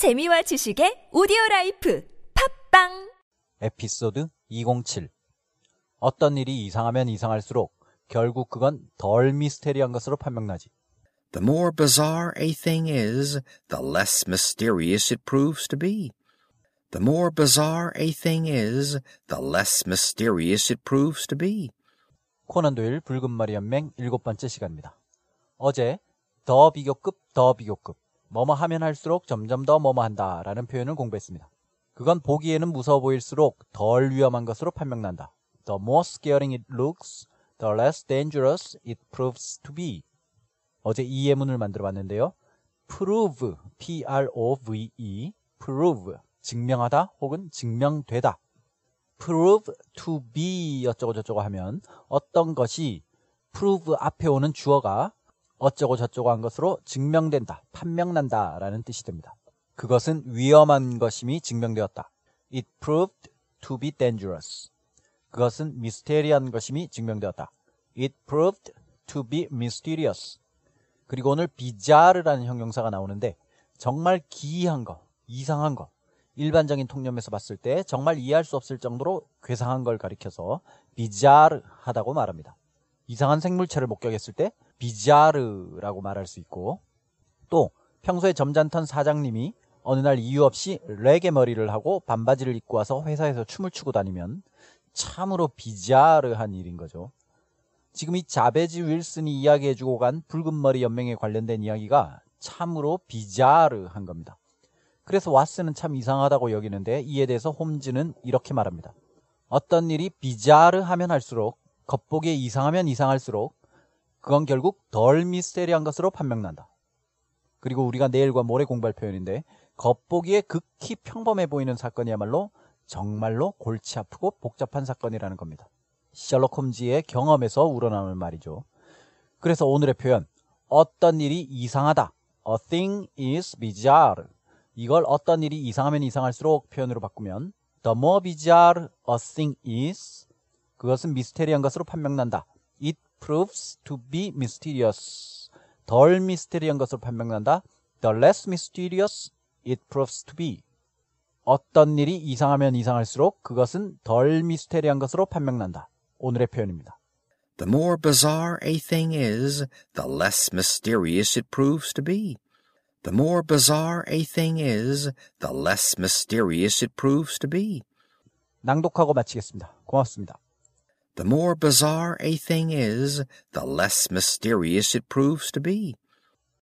재미와 지식의 오디오 라이프 팝빵 에피소드 207 어떤 일이 이상하면 이상할수록 결국 그건 덜 미스테리한 것으로 판명나지. The more bizarre a thing is, the less mysterious it proves to be. The more bizarre a thing is, the less mysterious it proves to be. 코난 도일 붉은 머리 연맹 일곱 번째 시간입니다. 어제 더 비교급 더 비교급 뭐뭐 하면 할수록 점점 더 뭐뭐 한다 라는 표현을 공부했습니다. 그건 보기에는 무서워 보일수록 덜 위험한 것으로 판명난다. The more scaring it looks, the less dangerous it proves to be. 어제 이 예문을 만들어 봤는데요. prove, p-r-o-v-e, prove, 증명하다 혹은 증명되다. prove to be 어쩌고 저쩌고 하면 어떤 것이 prove 앞에 오는 주어가 어쩌고 저쩌고 한 것으로 증명된다, 판명난다 라는 뜻이 됩니다. 그것은 위험한 것임이 증명되었다. It proved to be dangerous. 그것은 미스테리한 것임이 증명되었다. It proved to be mysterious. 그리고 오늘 bizarre라는 형용사가 나오는데 정말 기이한 거, 이상한 거, 일반적인 통념에서 봤을 때 정말 이해할 수 없을 정도로 괴상한 걸 가리켜서 bizarre하다고 말합니다. 이상한 생물체를 목격했을 때 비자르라고 말할 수 있고 또 평소에 점잖던 사장님이 어느 날 이유 없이 레게 머리를 하고 반바지를 입고 와서 회사에서 춤을 추고 다니면 참으로 비자르한 일인 거죠. 지금 이 자베지 윌슨이 이야기해주고 간 붉은 머리 연맹에 관련된 이야기가 참으로 비자르한 겁니다. 그래서 왓슨은 참 이상하다고 여기는데 이에 대해서 홈즈는 이렇게 말합니다. 어떤 일이 비자르하면 할수록 겉보기에 이상하면 이상할수록 그건 결국 덜 미스테리한 것으로 판명난다. 그리고 우리가 내일과 모레 공부할 표현인데 겉보기에 극히 평범해 보이는 사건이야말로 정말로 골치 아프고 복잡한 사건이라는 겁니다. 셜록 홈즈의 경험에서 우러나오는 말이죠. 그래서 오늘의 표현 어떤 일이 이상하다. A thing is bizarre. 이걸 어떤 일이 이상하면 이상할수록 표현으로 바꾸면 The more bizarre a thing is 그것은 미스테리한 것으로 판명난다. It proves to be mysterious. 덜 미스테리한 것으로 판명난다. The less mysterious it proves to be. 어떤 일이 이상하면 이상할수록 그것은 덜 미스테리한 것으로 판명난다. 오늘의 표현입니다. The more bizarre a thing is, the less mysterious it proves to be. The more bizarre a thing is, the less mysterious it proves to be. 낭독하고 마치겠습니다. 고맙습니다. The more bizarre a thing is, the less mysterious it proves to be.